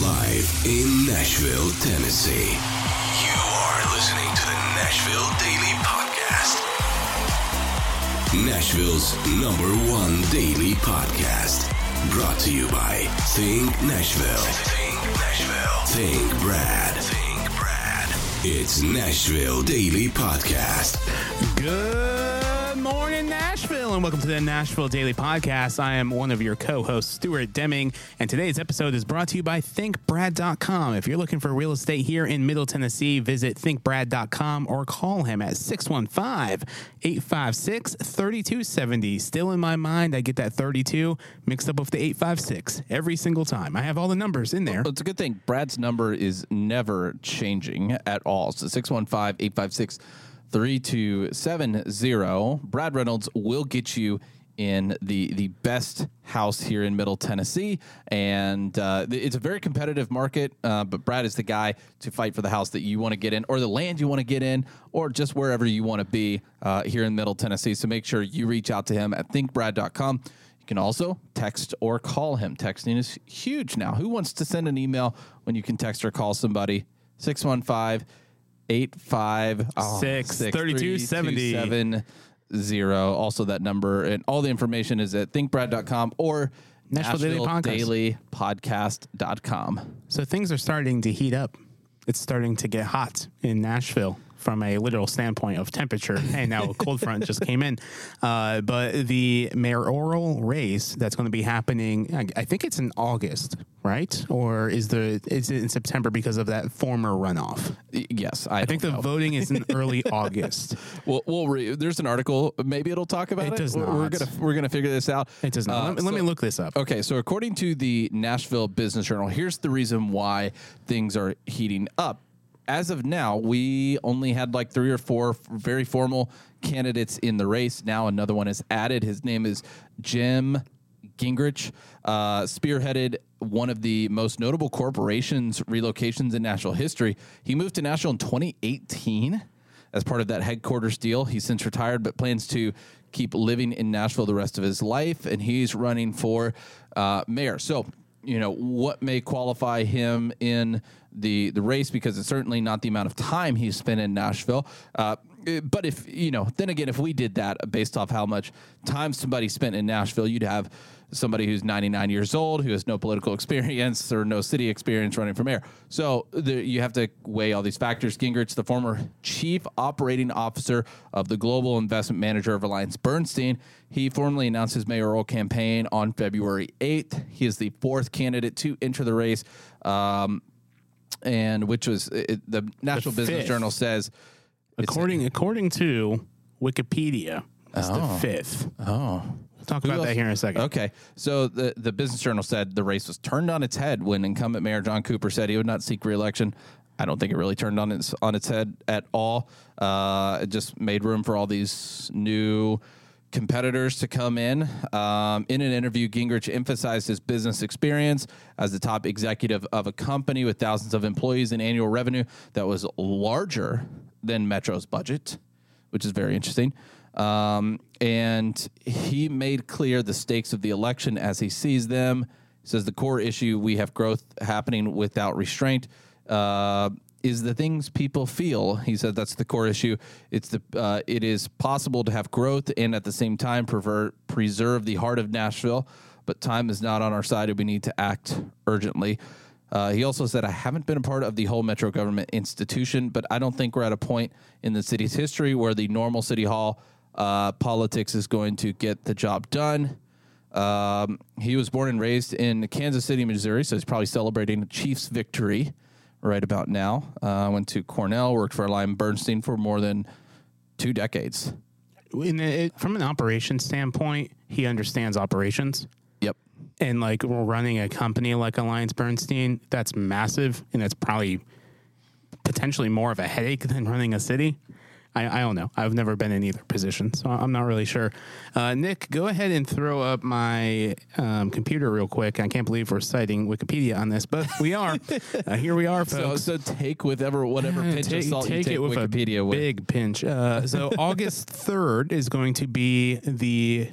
Live in Nashville, Tennessee. You are listening to the Nashville Daily Podcast. Nashville's number one daily podcast. Brought to you by Think Nashville. Think Nashville. Think Brad. Think Brad. It's Nashville Daily Podcast. Good morning, Nashville, and welcome to the Nashville Daily Podcast. I am one of your co hosts, Stuart Deming, and today's episode is brought to you by ThinkBrad.com. If you're looking for real estate here in Middle Tennessee, visit ThinkBrad.com or call him at 615 856 3270. Still in my mind, I get that 32 mixed up with the 856 every single time. I have all the numbers in there. Well, it's a good thing. Brad's number is never changing at all. So 615 856 3270. Brad Reynolds will get you in the the best house here in Middle Tennessee, and uh, it's a very competitive market. Uh, but Brad is the guy to fight for the house that you want to get in, or the land you want to get in, or just wherever you want to be uh, here in Middle Tennessee. So make sure you reach out to him at thinkbrad.com. You can also text or call him. Texting is huge now. Who wants to send an email when you can text or call somebody? 615 85 Six, 3270. 3270. Also, that number and all the information is at thinkbrad.com or Nashville Daily Podcast. dailypodcast.com. So things are starting to heat up. It's starting to get hot in Nashville from a literal standpoint of temperature. And now a cold front just came in. Uh, but the mayoral race that's going to be happening, I, I think it's in August, right? Or is the is it in September because of that former runoff? Yes, I, I think the know. voting is in early August. Well, we'll re- there's an article. Maybe it'll talk about it. It does We're- We're gonna we're gonna figure this out. It does not. Uh, let, me, let me look this up. Okay, so according to the Nashville Business Journal, here's the reason why things are heating up. As of now, we only had like three or four very formal candidates in the race. Now another one is added. His name is Jim Gingrich, uh, spearheaded one of the most notable corporations relocations in national history. He moved to Nashville in 2018 as part of that headquarters deal. He's since retired, but plans to keep living in Nashville the rest of his life, and he's running for uh, mayor. So, you know, what may qualify him in the the race because it's certainly not the amount of time he's spent in Nashville. Uh, but if you know, then again, if we did that based off how much time somebody spent in Nashville, you'd have somebody who's 99 years old who has no political experience or no city experience running for mayor. So the, you have to weigh all these factors. Gingrich, the former chief operating officer of the global investment manager of Alliance Bernstein, he formally announced his mayoral campaign on February 8th. He is the fourth candidate to enter the race. Um, and which was it, the National Business. Journal says According according to Wikipedia, it's the fifth. oh We'll talk about that here in a second. Okay, so the the Business Journal said the race was turned on its head when incumbent Mayor John Cooper said he would not seek reelection. I don't think it really turned on its on its head at all. Uh, it just made room for all these new competitors to come in. Um, in an interview, Gingrich emphasized his business experience as the top executive of a company with thousands of employees and annual revenue that was larger than Metro's budget which is very interesting. Um, and he made clear the stakes of the election as he sees them. He says the core issue we have growth happening without restraint. Uh, is the things people feel. He said that's the core issue. It's the uh, it is possible to have growth and at the same time prever- preserve the heart of Nashville, but time is not on our side and we need to act urgently. Uh, he also said, I haven't been a part of the whole Metro government institution, but I don't think we're at a point in the city's history where the normal city hall uh, politics is going to get the job done. Um, he was born and raised in Kansas City, Missouri, so he's probably celebrating the Chiefs victory right about now. Uh, went to Cornell, worked for Alliance Bernstein for more than two decades. The, from an operations standpoint, he understands operations. And like we're running a company like Alliance Bernstein, that's massive, and that's probably potentially more of a headache than running a city. I, I don't know. I've never been in either position, so I'm not really sure. Uh, Nick, go ahead and throw up my um, computer real quick. I can't believe we're citing Wikipedia on this, but we are. uh, here we are, So, folks. so take whatever whatever pinch of salt you take with Wikipedia a with. big pinch. Uh, so August third is going to be the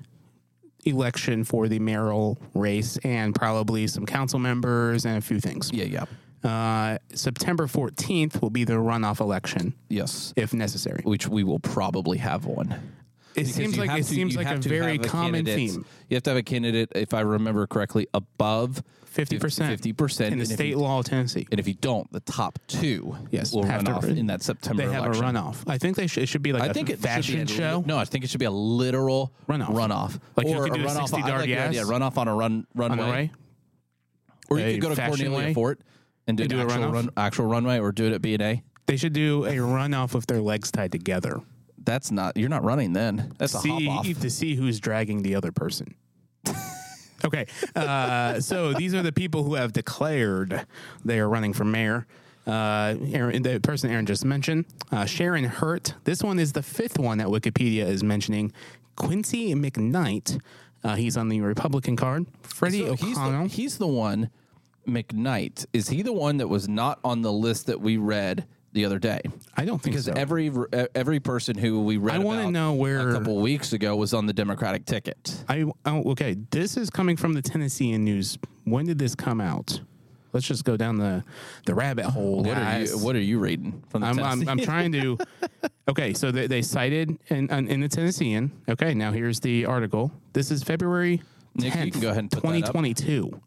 election for the mayoral race and probably some council members and a few things. Yeah, yeah. Uh, September 14th will be the runoff election, Yes. if necessary. Which we will probably have one. It seems like it to- seems like a very common theme. You have to have a candidate, if I remember correctly, above 50%. 50%. in the state you- law of Tennessee. And if you don't, the top two Yes, will have run to off in that September They have election. a runoff. I think they should, it should be like I a think it fashion a, show. No, I think it should be a literal Runoff. Runoff, Like you or could do a a runoff. 60 I yard like the idea. yes. Runoff on a run runway, on way. or you could go to Cornelia way? Fort and do And an do actual run, actual runway, or do it at B and A. They should do a runoff with their legs tied together. That's not. You're not running then. That's a see hop off. to see who's dragging the other person. okay, uh, so these are the people who have declared they are running for mayor. Uh, Aaron, the person Aaron just mentioned, uh, Sharon Hurt. This one is the fifth one that Wikipedia is mentioning. Quincy McKnight. Uh, he's on the Republican card. Freddie So he's, the, he's the one. McKnight is he the one that was not on the list that we read the other day? I don't think Because so. every every person who we read I wanna know where- a couple weeks ago was on the Democratic ticket. I oh, okay. This is coming from the Tennessean news. When did this come out? Let's just go down the the rabbit hole. What are you What are you reading from the I'm, I'm, I'm trying to. Okay, so they, they cited in, in in the Tennessean. Okay, now here's the article. This is February Nick, you 10th, can go ahead and put that up. 2022.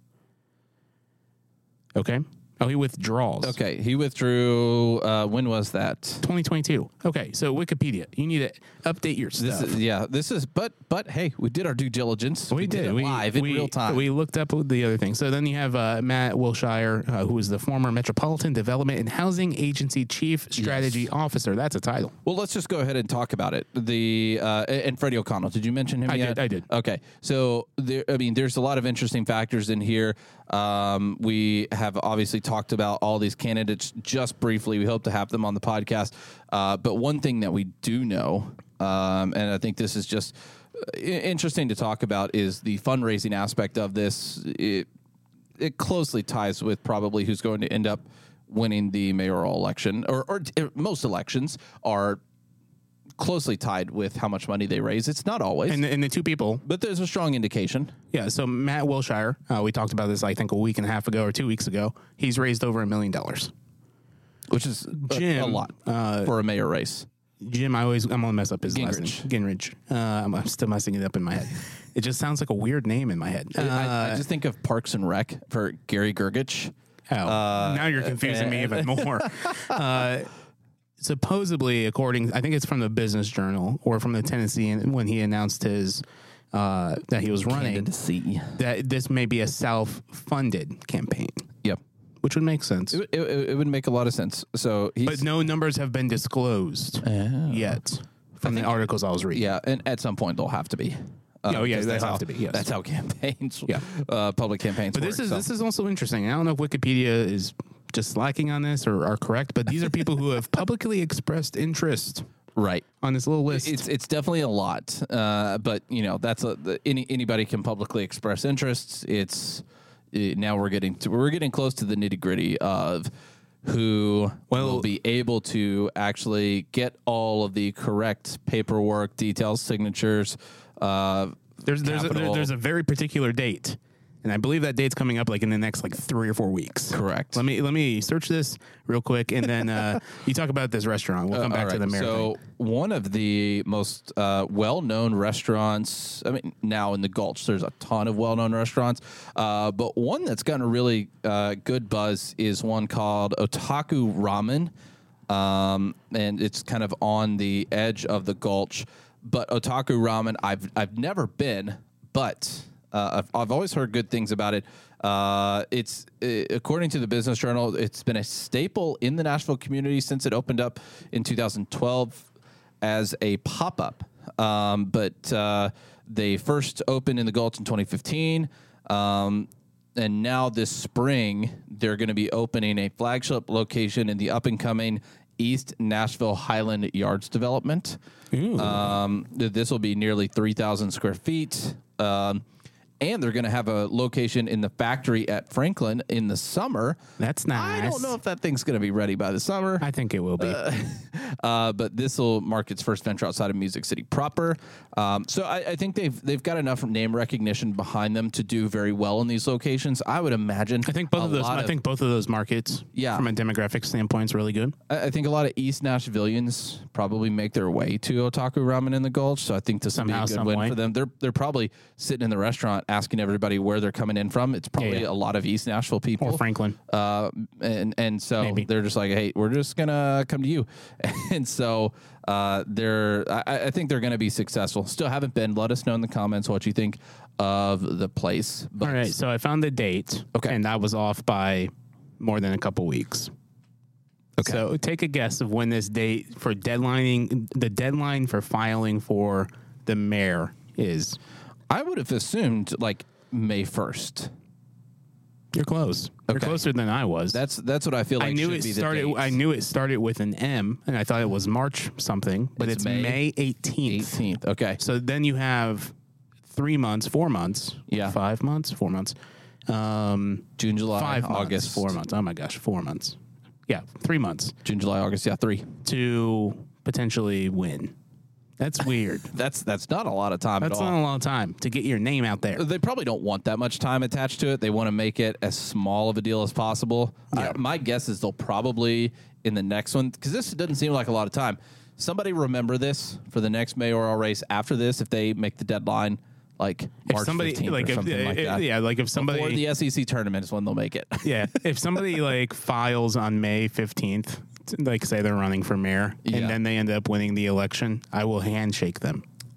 Okay. Oh, he withdraws. Okay, he withdrew. Uh, when was that? 2022. Okay, so Wikipedia, you need to update your This stuff. is yeah. This is but but hey, we did our due diligence. We, did. it we live in we, real time. We looked up the other thing. So then you have uh, Matt Wilshire, uh, who is the former Metropolitan Development and Housing Agency Chief Strategy Officer. That's a title. Well, let's just go ahead and talk about it. The uh, and Freddie O'Connell. Did you mention him I yet? did, I did. Okay, so there. I mean, there's a lot of interesting factors in here. Um, we have obviously talked about all these candidates just briefly. We hope to have them on the podcast. Uh, but one thing that we do know, um, and I think this is just uh, interesting to talk about, is the fundraising aspect of this. It, it closely ties with probably who's going to end up winning the mayoral election, or, or uh, most elections are closely tied with how much money they raise. It's not always, And, and the two people, but there's a strong indication. yeah. So Matt Wilshire, uh, we talked about this, I think, a week and a half ago or two weeks ago. He's raised over a million dollars. Which is a- a, lot uh, for a mayor race. Jim, I always I'm gonna mess up his last name. Gingrich. Gingrich. Uh, I'm, I'm still messing it up in my head. It just sounds like a weird name in my head. Uh, I, I just think of Parks and Rec for Gary Gergich. Oh, now you're confusing me even more. Supposedly, according, I think it's from the Business Journal or from the Tennessee, when he announced his uh, that he was running, Candidacy. that this may be a self-funded campaign, Yep. which would make sense. It, it, it would make a lot of sense. So he's But no numbers have been disclosed yet from the articles I was reading. Yeah, and at some point they'll have to be. Uh, Oh, yeah, they that's have how- to be, yes. That's how campaigns, Yeah. uh, public campaigns. But this work, is so. this is also interesting. I don't know if Wikipedia is just slacking on this or are correct, but these are people who have publicly expressed interest right. on this little list. It's it's definitely a lot, uh, but you know that's a the, any anybody can publicly express interests. It's eh, now we're getting to, we're getting close to the nitty gritty of who Well- will be able to actually get all of the correct paperwork, details, signatures. Uh, There's there's a, there- there's a very particular date, and I believe that date's coming up like in the next like three or four weeks. Correct. Let me let me search this real quick, and then uh, you talk about this restaurant. We'll come Uh, back all to the right. mayor. So thing. one of the most uh, well-known restaurants. I mean, now in the Gulch, there's a ton of well-known restaurants, uh, but one that's gotten a really uh, good buzz is one called Otaku Ramen, um, and it's kind of on the edge of the Gulch. But Otaku Ramen, I've I've never been, but uh, I've, I've always heard good things about it. Uh, it's uh, according to the Business Journal, it's been a staple in the Nashville community since it opened up in 2012 as a pop up. Um, but uh, they first opened in the Gulch in 2015. Um, and now this spring, they're going to be opening a flagship location in the up and coming East Nashville Highland Yards development. Um, th- this will be nearly 3,000 square feet. Um, and they're going to have a location in the factory at Franklin in the summer. That's nice. I don't know if that thing's going to be ready by the summer. I think it will be. Uh, but this will mark its first venture outside of Music City proper. Um, so I, I think they've they've got enough name recognition behind them to do very well in these locations. I would imagine. I think both of those. I think both of those markets, Yeah. from a demographic standpoint, is really good. I I think a lot of East Nashvillians probably make their way to Otaku Ramen in the Gulch. So I think this Somehow, will be a good win way. for them. They're they're probably sitting in the restaurant asking everybody where they're coming in from. It's probably yeah. a lot of East Nashville people. Or Franklin. Uh, and and so Maybe. they're just like, hey, we're just gonna come to you, and so uh, they're. I, I think they're gonna be successful. Still haven't been. Let us know in the comments what you think of the place. But All right, so I found the date. Okay. and that was off by more than a couple weeks. Okay. So take a guess of when this date for deadlining, the deadline for filing for the mayor is. I would have assumed like May first. You're close. You're Okay. closer than I was. That's that's what I feel like. I knew should it be the started. I knew it started with an M, and I thought it was March something, but It's it's, May May eighteenth. 18th. Okay. So then you have three months, four months, Yeah. five months, four months, um, June, July, five August, months, four months. Oh my gosh, four months. Yeah, three months June, July, August. Yeah, three. to potentially win. That's weird. That's that's not a lot of time That's at all. not a long time to get your name out there. they probably don't want that much time attached to it. They want to make it as small of a deal as possible. Yeah. I- my guess is they'll probably in the next one because this doesn't seem like a lot of time. Somebody remember this for the next mayoral race after this if they make the deadline like If March somebody 15th like or if, something eh, like if- that. yeah, like if somebody Or the SEC tournament is when they'll make it. yeah, if somebody like files on May fifteenth, like say they're running for mayor, Yeah. and then they end up winning the election, I will handshake them.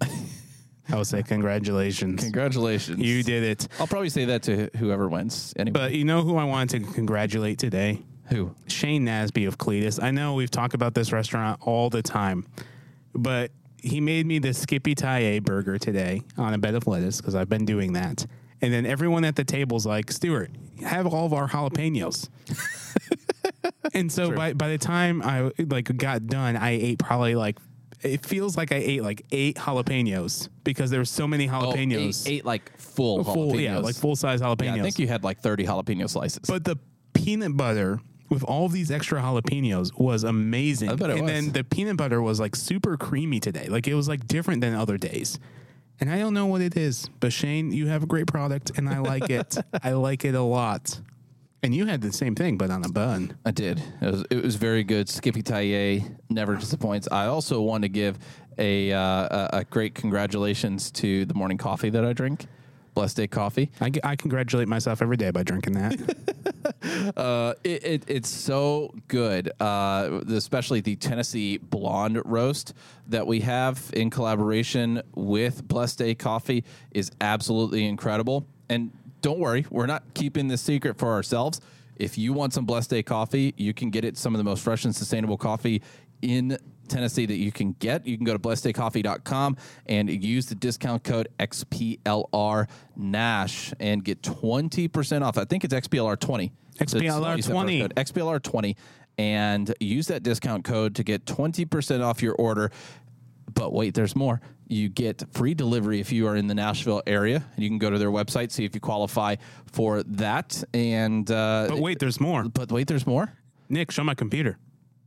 I will say congratulations, Congratulations. you did it. I'll probably say that to whoever wins anyway. But you know who I wanted to congratulate today? Who? Shane Nasby of Cletus. I know we've talked about this restaurant all the time, but he made me the Skippy Taille burger today on a bed of lettuce because I've been doing that. And then everyone at the table's like, Stuart, have all of our jalapenos. and so by, by the time I like got done, I ate probably like it feels like I ate like eight jalapenos because there were so many Oh, eight, jalapenos. eight like full, full, yeah, like full size jalapenos. Yeah, I think you had like 30 jalapeno slices. But the peanut butter with all these extra jalapenos was amazing. I bet it and was. then the peanut butter was like super creamy today. Like it was like different than other days. And I don't know what it is, but Shane, you have a great product and I like it. I like it a lot. And you had the same thing, but on a bun. I did. It was it was very good. Skippy Taille never disappoints. I also want to give a, uh, a a great congratulations to the morning coffee that I drink, Blessed Day Coffee. I, I congratulate myself every day by drinking that. Uh, it, it it's so good. Uh, especially the Tennessee Blonde Roast that we have in collaboration with Blessed Day Coffee is absolutely incredible. And don't worry, we're not keeping this secret for ourselves. If you want some Blessed Day coffee, you can get it some of the most fresh and sustainable coffee in Tennessee that you can get. You can go to blesseddaycoffee.com and use the discount code XPLR Nash and get 20% off. I think it's XPLR 20. XPLR 20. XPLR 20 and use that discount code to get 20% off your order. But wait, there's more. You get free delivery if you are in the Nashville area. You can go to their website, see if you qualify for that. And uh, but wait, there's more. but wait, there's more. Nick, show my computer.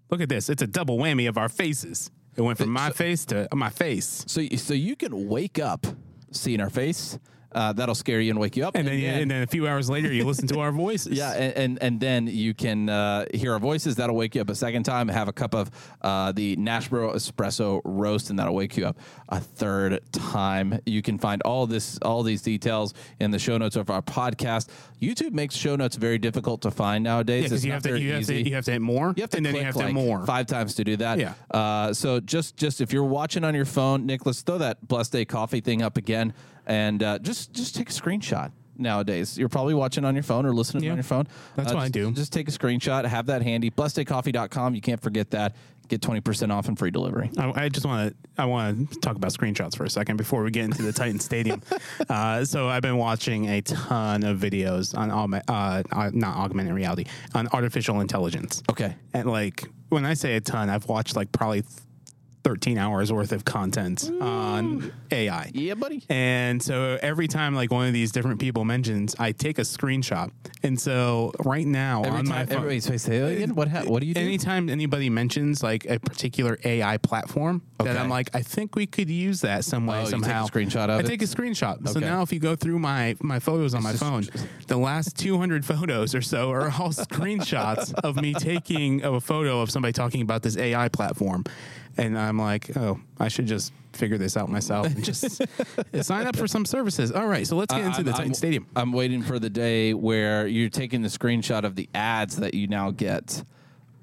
Look at this. It's a double whammy of our faces. It went from my face to my face. So, so you can wake up seeing our face. Uh, that'll scare you and wake you up. And then, you, and then a few hours later, you listen to our voices. Yeah, and, and and then you can uh, hear our voices. That'll wake you up a second time. Have a cup of uh, the Nashboro Espresso roast, and that'll wake you up a third time. You can find all this, all these details in the show notes of our podcast. YouTube makes show notes very difficult to find nowadays. Yeah, because you have to you have to you have to hit more. You have to and then you have to like hit more. five times to do that. Yeah. Uh, so just just if you're watching on your phone, Nick, let's throw that Blessed Day Coffee thing up again, and uh, just just take a screenshot. Nowadays, you're probably watching on your phone or listening Yeah. on your phone. That's Uh, what I do. Just take a screenshot, have that handy. BlessedDayCoffee.com. You can't forget that. Get twenty percent off and free delivery. I, I just want to I want to talk about screenshots for a second before we get into the Titan Stadium. Uh, so I've been watching a ton of videos on augme- uh, uh, not augmented reality on artificial intelligence. Okay. And like when I say a ton, I've watched like probably 13 hours worth of content on AI. Yeah, buddy. And so every time like one of these different people mentions, I take a screenshot. And so right now Every on my time, phone, every, wait, say again. What? Ha- what do you do? anytime anybody mentions like a particular AI platform, that I'm like, I think we could use that some way Oh, you take a somehow. screenshot of I it? take a screenshot. So now if you go through my my photos on my phone, the last 200 photos or so are all screenshots of me taking a photo of somebody talking about this AI platform. And I'm like, oh, I should just figure this out myself and just sign up for some services. All right, so let's get into the I'm- Titan I'm- Stadium. I'm waiting for the day where you're taking the screenshot of the ads that you now get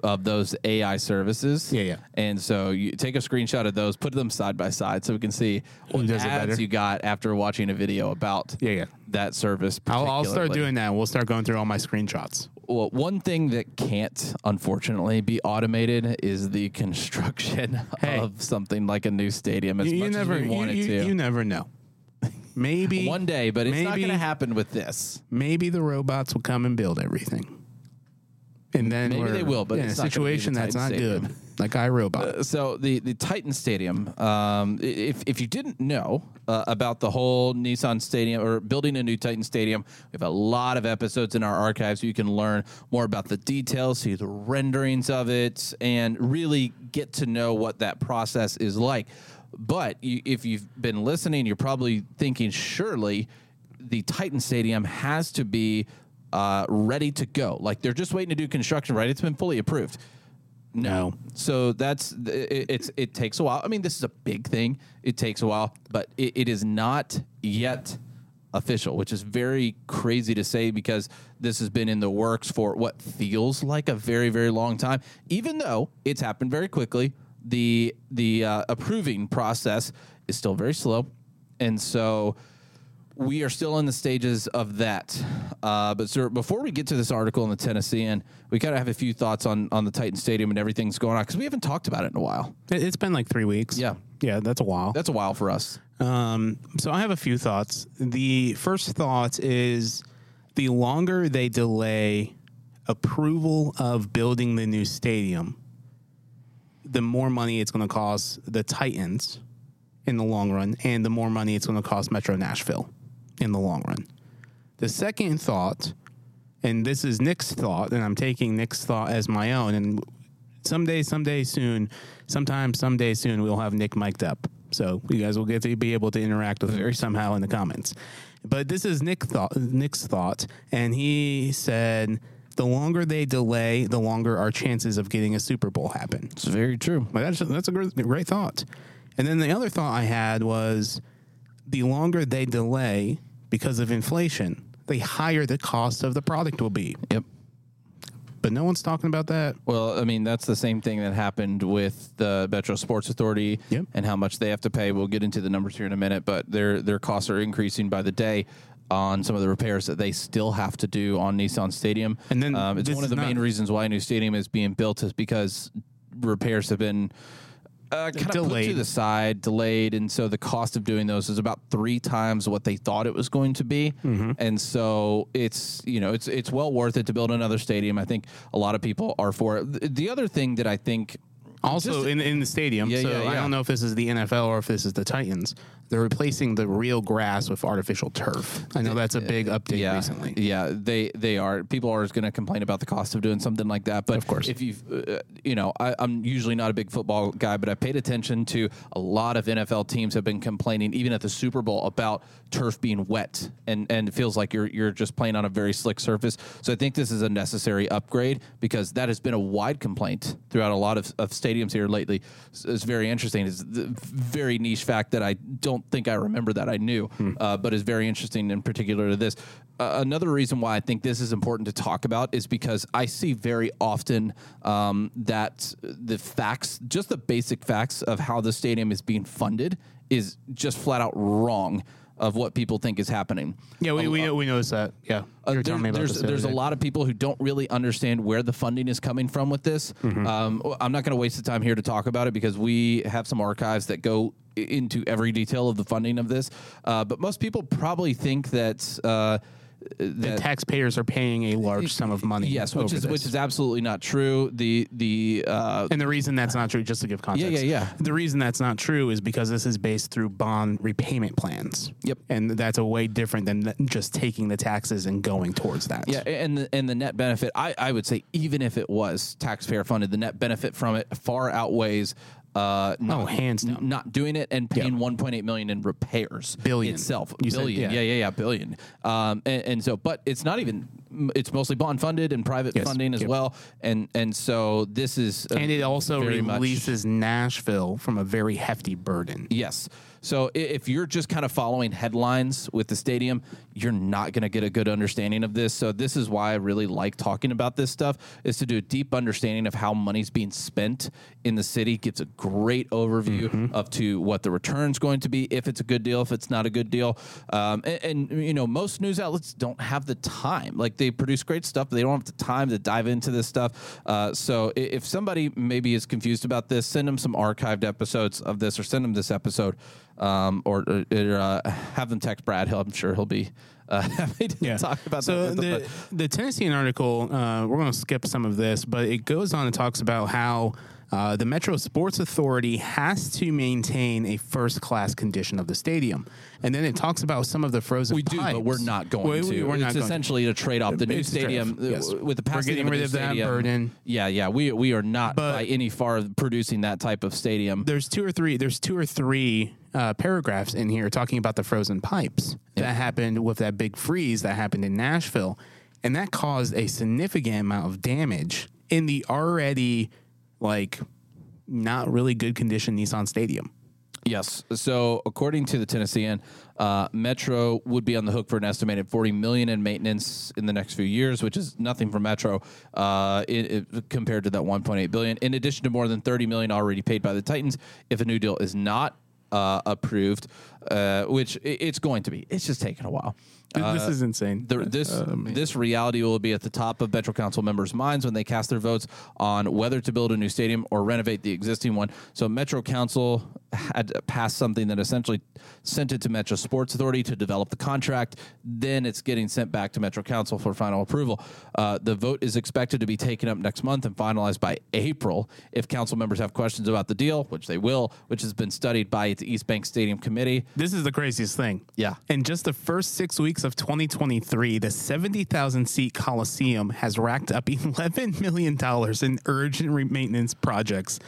of those AI services. Yeah, yeah. And so you take a screenshot of those, put them side by side, so we can see what does it ads better? you got after watching a video about Yeah, yeah. that service. I'll, I'll start particularly. doing that. We'll start going through all my screenshots. Well, one thing that can't, unfortunately, be automated is the construction Hey. of something like a new stadium. As You, you much never, as we you, want you- to, you never know. Maybe one day, but it's not maybe- going to happen with this. maybe the robots will come and build everything. And then Maybe they will, but in it's a not be the situation that's not Stadium. good. Like iRobot. So the the Titan Stadium. Um, if if you didn't know uh, about the whole Nissan Stadium or building a new Titan Stadium, we have a lot of episodes in our archives. So you can learn more about the details, see the renderings of it, and really get to know what that process is like. But you, if you've been listening, you're probably thinking, surely the Titan Stadium has to be uh, ready to go. Like they're just waiting to do construction, right? It's been fully approved. No. So that's it, it's it takes a while. I mean, this is a big thing. It takes a while, but it, it is not yet official, which is very crazy to say because this has been in the works for what feels like a very very long time. Even though it's happened very quickly, the the uh, approving process is still very slow, and so we are still in the stages of that. Uh, but sir, before we get to this article in the Tennessean, we kind of have a few thoughts on on the Titan Stadium and everything's going on because we haven't talked about it in a while. It- It's been like three weeks. Yeah. Yeah, that's a while. That's a while for us. Um, so I have a few thoughts. The first thought is the longer they delay approval of building the new stadium, the more money it's going to cost the Titans in the long run, and the more money it's going to cost Metro Nashville in the long run. The second thought, and this is Nick's thought, and I'm taking Nick's thought as my own, and someday, someday soon, sometime, someday soon, we'll have Nick mic'd up. So you guys will get to be able to interact with her somehow in the comments. But this is Nick thought, Nick's thought, and he said, the longer they delay, the longer our chances of getting a Super Bowl happen. It's very true. Well, that's that's a great, great thought. And then the other thought I had was the longer they delay because of inflation, the higher the cost of the product will be. Yep. But no one's talking about that. Well, I mean, that's the same thing that happened with the Metro Sports Authority Yep. and how much they have to pay. We'll get into the numbers here in a minute, but their their costs are increasing by the day on some of the repairs that they still have to do on Nissan Stadium. And then um, it's one of the main reasons why a new stadium is being built is because repairs have been uh, kind of put to the side, delayed, and so the cost of doing those is about three times what they thought it was going to be. Mm-hmm. And so it's you know it's it's well worth it to build another stadium. I think a lot of people are for it. The- The other thing that I think Also Just- in in the stadium. Yeah, so yeah, I yeah. don't know if this is the NFL or if this is the Titans. They're replacing the real grass with artificial turf. I know that's a big update yeah, recently. Yeah, they they are. People are going to complain about the cost of doing something like that. But Of course. if you've, uh, you know, I, I'm usually not a big football guy, but I paid attention to a lot of NFL teams have been complaining, even at the Super Bowl, about turf being wet, and and it feels like you're you're just playing on a very slick surface. So I think this is a necessary upgrade because that has been a wide complaint throughout a lot of, of stadiums here lately. It's very interesting. It's the very niche fact that I don't think I remember that I knew, uh, but is very interesting in particular to this. Uh, another reason why I think this is important to talk about is because I see very often um, that the facts, just the basic facts of how the stadium is being funded, is just flat out wrong of what people think is happening. Yeah, we, we, we noticed that. Yeah. Uh, there- telling me about there's there's a lot of people who don't really understand where the funding is coming from with this. Mm-hmm. Um, I'm not going to waste the time here to talk about it because we have some archives that go into every detail of the funding of this. Uh, but most people probably think that. Uh, the taxpayers are paying a large sum of money. yes, which is this. which is absolutely not true. The the uh, And the reason that's not true, just to give context, yeah, yeah. yeah. The reason that's not true is because this is based through bond repayment plans. Yep. And that's a way different than just taking the taxes and going towards that. Yeah, and the, and the net benefit, I, I would say, even if it was taxpayer funded, the net benefit from it far outweighs. Uh, not, Oh, hands down. not doing it and paying 1.8 million in repairs Billion. itself You said, billion yeah. yeah. yeah yeah billion um and, and so but it's not even it's mostly bond funded and private Yes. funding as Yep. well and and so this is And it also very much- releases Nashville from a very hefty burden. Yes. So if you're just kind of following headlines with the stadium, you're not going to get a good understanding of this. So this is why I really like talking about this stuff is to do a deep understanding of how money's being spent in the city. Gives a great overview of to what the return's going to be, if it's a good deal, if it's not a good deal. Um, and, and you know most news outlets don't have the time. Like they produce great stuff, but they don't have the time to dive into this stuff. Uh, so if somebody maybe is confused about this, send them some archived episodes of this, or send them this episode, um, or, or uh, have them text Brad. He'll, I'm sure he'll be uh, happy to talk about so that. them, the, the Tennessean article, uh, we're going to skip some of this, but it goes on and talks about how uh, the Metro Sports Authority has to maintain a first class condition of the stadium. And then it talks about some of the frozen we do, but we're not going We- to. we- We're it's not going to. essentially to trade off the new a stadium uh, yes. with the We're getting rid of that stadium. burden. Yeah, yeah, we we are not But- by any far producing that type of stadium. there's two or three there's two or three uh, paragraphs in here talking about the frozen pipes that happened with that big freeze that happened in Nashville, and that caused a significant amount of damage in the already like not really good condition Nissan Stadium. Yes. So according to the Tennessean, uh, Metro would be on the hook for an estimated 40 million in maintenance in the next few years, which is nothing for Metro uh, it, it- compared to that 1.8 billion. In addition to more than 30 million already paid by the Titans, if a new deal is not uh, approved, uh, which it's going to be. It's just taking a while. this is insane. The, this this reality will be at the top of Metro Council members' minds when they cast their votes on whether to build a new stadium or renovate the existing one. So Metro Council had passed something that essentially sent it to Metro Sports Authority to develop the contract. Then it's getting sent back to Metro Council for final approval. Uh, the vote is expected to be taken up next month and finalized by April. If council members have questions about the deal, which they will, which has been studied by its East Bank Stadium Committee, This is the craziest thing. Yeah. In just the first six weeks of 2023, the 70,000 seat Coliseum has racked up $11 million in urgent maintenance projects.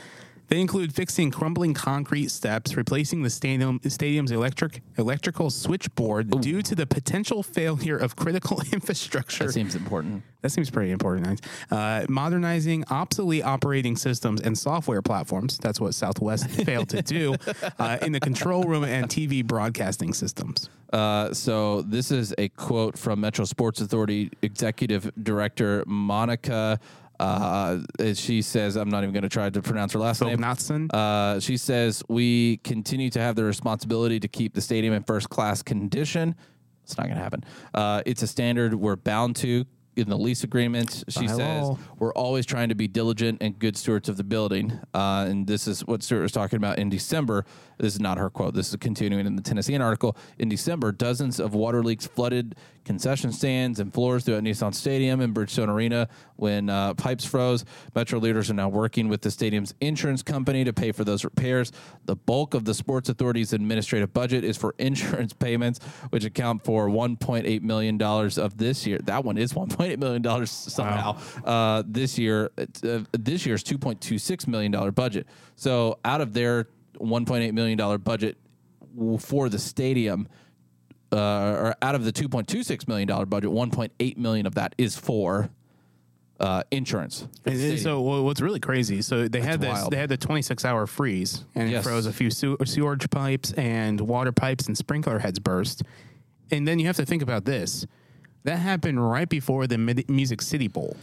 They include fixing crumbling concrete steps, replacing the stadium, stadium's electric electrical switchboard due to the potential failure of critical infrastructure. that seems important. That seems pretty important. Uh, modernizing obsolete operating systems and software platforms. That's what Southwest failed to do uh, in the control room and TV broadcasting systems. Uh, so this is a quote from Metro Sports Authority Executive Director Monica. Uh, she says, "I'm not even going to try to pronounce her last name." Knotson? Uh, she says, "We continue to have the responsibility to keep the stadium in first class condition. It's not going to happen. Uh, it's a standard we're bound to." In the lease agreement, she By says, we're always trying to be diligent and good stewards of the building. Uh, and this is what Stuart was talking about in December. This is not her quote. This is continuing in the Tennessean article. In December, dozens of water leaks flooded concession stands and floors throughout Nissan Stadium and Bridgestone Arena when uh, pipes froze. Metro leaders are now working with the stadium's insurance company to pay for those repairs. The bulk of the Sports Authority's administrative budget is for insurance payments, which account for $1.8 million of this year. That one is $1.8 million somehow. Uh, this year, uh, this year's $2.26 million budget. So out of their $1.8 million budget for the stadium, uh, or out of the 2.26 million dollar budget, 1.8 million of that is for uh, insurance. So wha- what's really crazy? So they had this. wild. They had the 26 hour freeze, and Yes. it froze a few sew- sewage pipes and water pipes and sprinkler heads burst. And then you have to think about this. That happened right before the Mid- Music City Bowl.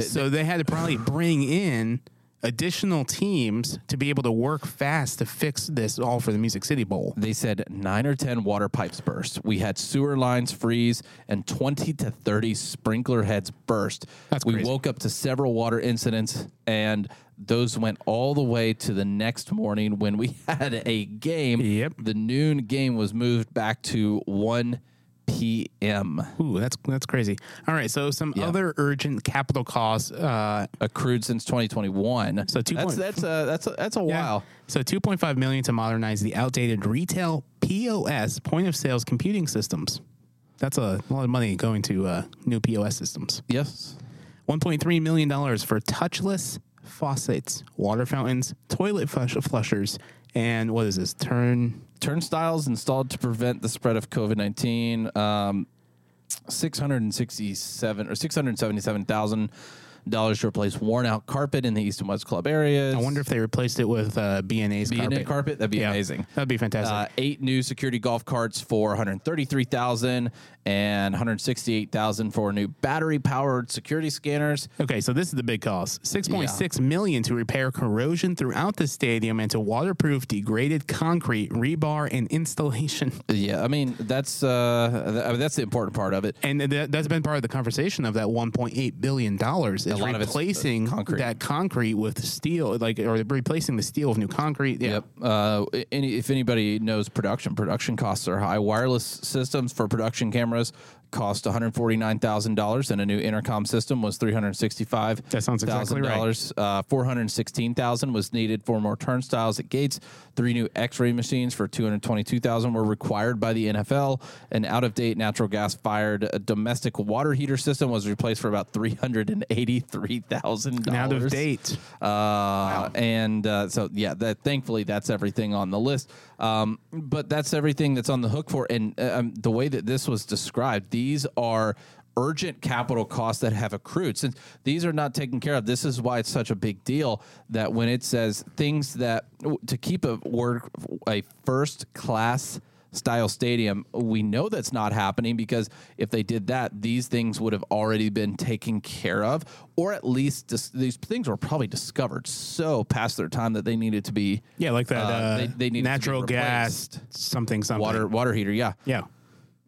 so they had to probably bring in additional teams to be able to work fast to fix this all for the Music City Bowl. They said nine or 10 water pipes burst. We had sewer lines freeze and 20 to 30 sprinkler heads burst. That's we crazy. woke up to several water incidents, and those went all the way to the next morning when we had a game. Yep. The noon game was moved back to 1 p.m. Ooh, that's that's crazy. All right, so some Yeah. other urgent capital costs. Uh, Accrued since 2021. So two that's point- that's a that's a, that's a yeah. while. So 2.5 million to modernize the outdated retail POS point of sales computing systems. That's a lot of money going to uh, new POS systems. Yes. 1.3 million dollars for touchless faucets, water fountains, toilet flush- flushers, and what is this? Turn Turnstiles installed to prevent the spread of COVID 19. Um, 667 or $677,000 to replace worn out carpet in the East and West Club areas. I wonder if they replaced it with uh, B&A carpet. carpet? That'd be Yeah, amazing. That'd be fantastic. Uh, eight new security golf carts for 133,000 and 168,000 for new battery powered security scanners. Okay, so this is the big cost. Six point six million to repair corrosion throughout the stadium and to waterproof degraded concrete, rebar, and installation. Yeah, I mean that's uh, th- I mean, that's the important part of it. And that, that's been part of the conversation of that one point eight billion dollars is lot of uh, replacing concrete. that concrete with steel, like or replacing the steel with new concrete. Yeah. Yep. Uh, any, if anybody knows production, production costs are high. Wireless systems for production cameras cost one hundred forty nine thousand dollars, and a new intercom system was three hundred sixty five. That sounds exactly right. dollars. Uh, four hundred sixteen thousand was needed for more turnstiles at gates. Three new X ray machines for two hundred twenty two thousand were required by the NFL. An out of date natural gas fired domestic water heater system was replaced for about three hundred and eighty three thousand dollars. Out of date. Uh, And uh, so, yeah, that thankfully that's everything on the list. Um, but that's everything that's on the hook for. And uh, um, the way that this was described, these are urgent capital costs that have accrued. Since these are not taken care of, this is why it's such a big deal that when it says things that to keep a word a first class style stadium. We know that's not happening because if they did that, these things would have already been taken care of, or at least dis- these things were probably discovered so past their time that they needed to be Yeah, like that Uh, uh, they- they needed to be natural gas something something. water water heater. Yeah. Yeah.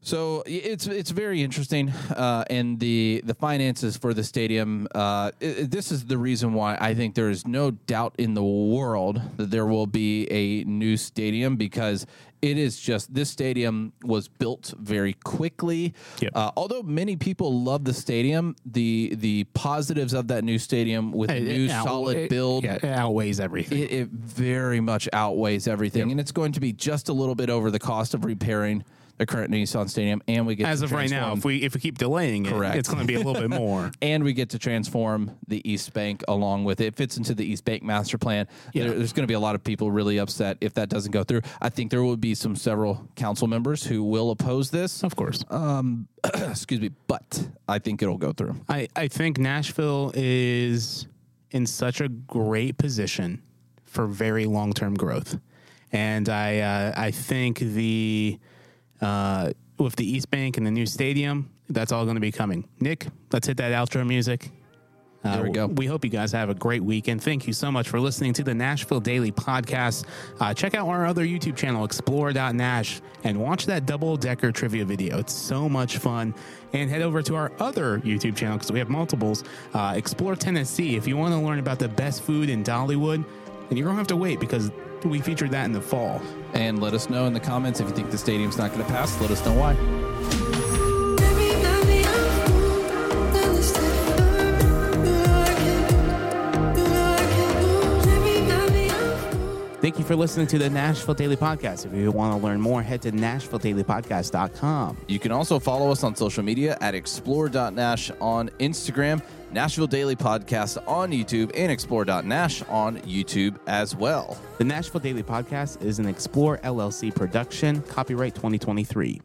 So it's it's very interesting, uh, and the the finances for the stadium. Uh, i- i- this is the reason why I think there is no doubt in the world that there will be a new stadium because it is just this stadium was built very quickly. Yep. Uh, although many people love the stadium, the the positives of that new stadium with a It- new it out- solid it- build. yeah, it outweighs everything. It, it very much outweighs everything, and it's going to be just a little bit over the cost of repairing the current Nissan Stadium, and we get As of right now, if we if we keep delaying it, Correct. it's going to be a little bit more. and we get to transform the East Bank along with it. It fits into the East Bank master plan. Yeah. There- there's going to be a lot of people really upset if that doesn't go through. I think there will be some several council members who will oppose this. Of course. Excuse me, but I think it'll go through. I, I think Nashville is in such a great position for very long term growth, and I uh, I think the uh, with the East Bank and the new stadium, that's all going to be coming. Nick, let's hit that outro music. Uh, There we go. We hope you guys have a great weekend. Thank you so much for listening to the Nashville Daily Podcast. Uh, check out our other YouTube channel, Explore.Nash, and watch that double decker trivia video. It's so much fun. And head over to our other YouTube channel because we have multiples, uh, Explore Tennessee. If you want to learn about the best food in Dollywood, and you're going to have to wait because we featured that in the fall. And let us know in the comments if you think the stadium's not going to pass. Let us know why. Thank you for listening to the Nashville Daily Podcast. If you want to learn more, head to NashvilleDailyPodcast.com. You can also follow us on social media at explore.nash on Instagram, Nashville Daily Podcast on YouTube, and explore.nash on YouTube as well. The Nashville Daily Podcast is an Explore LLC production, copyright 2023.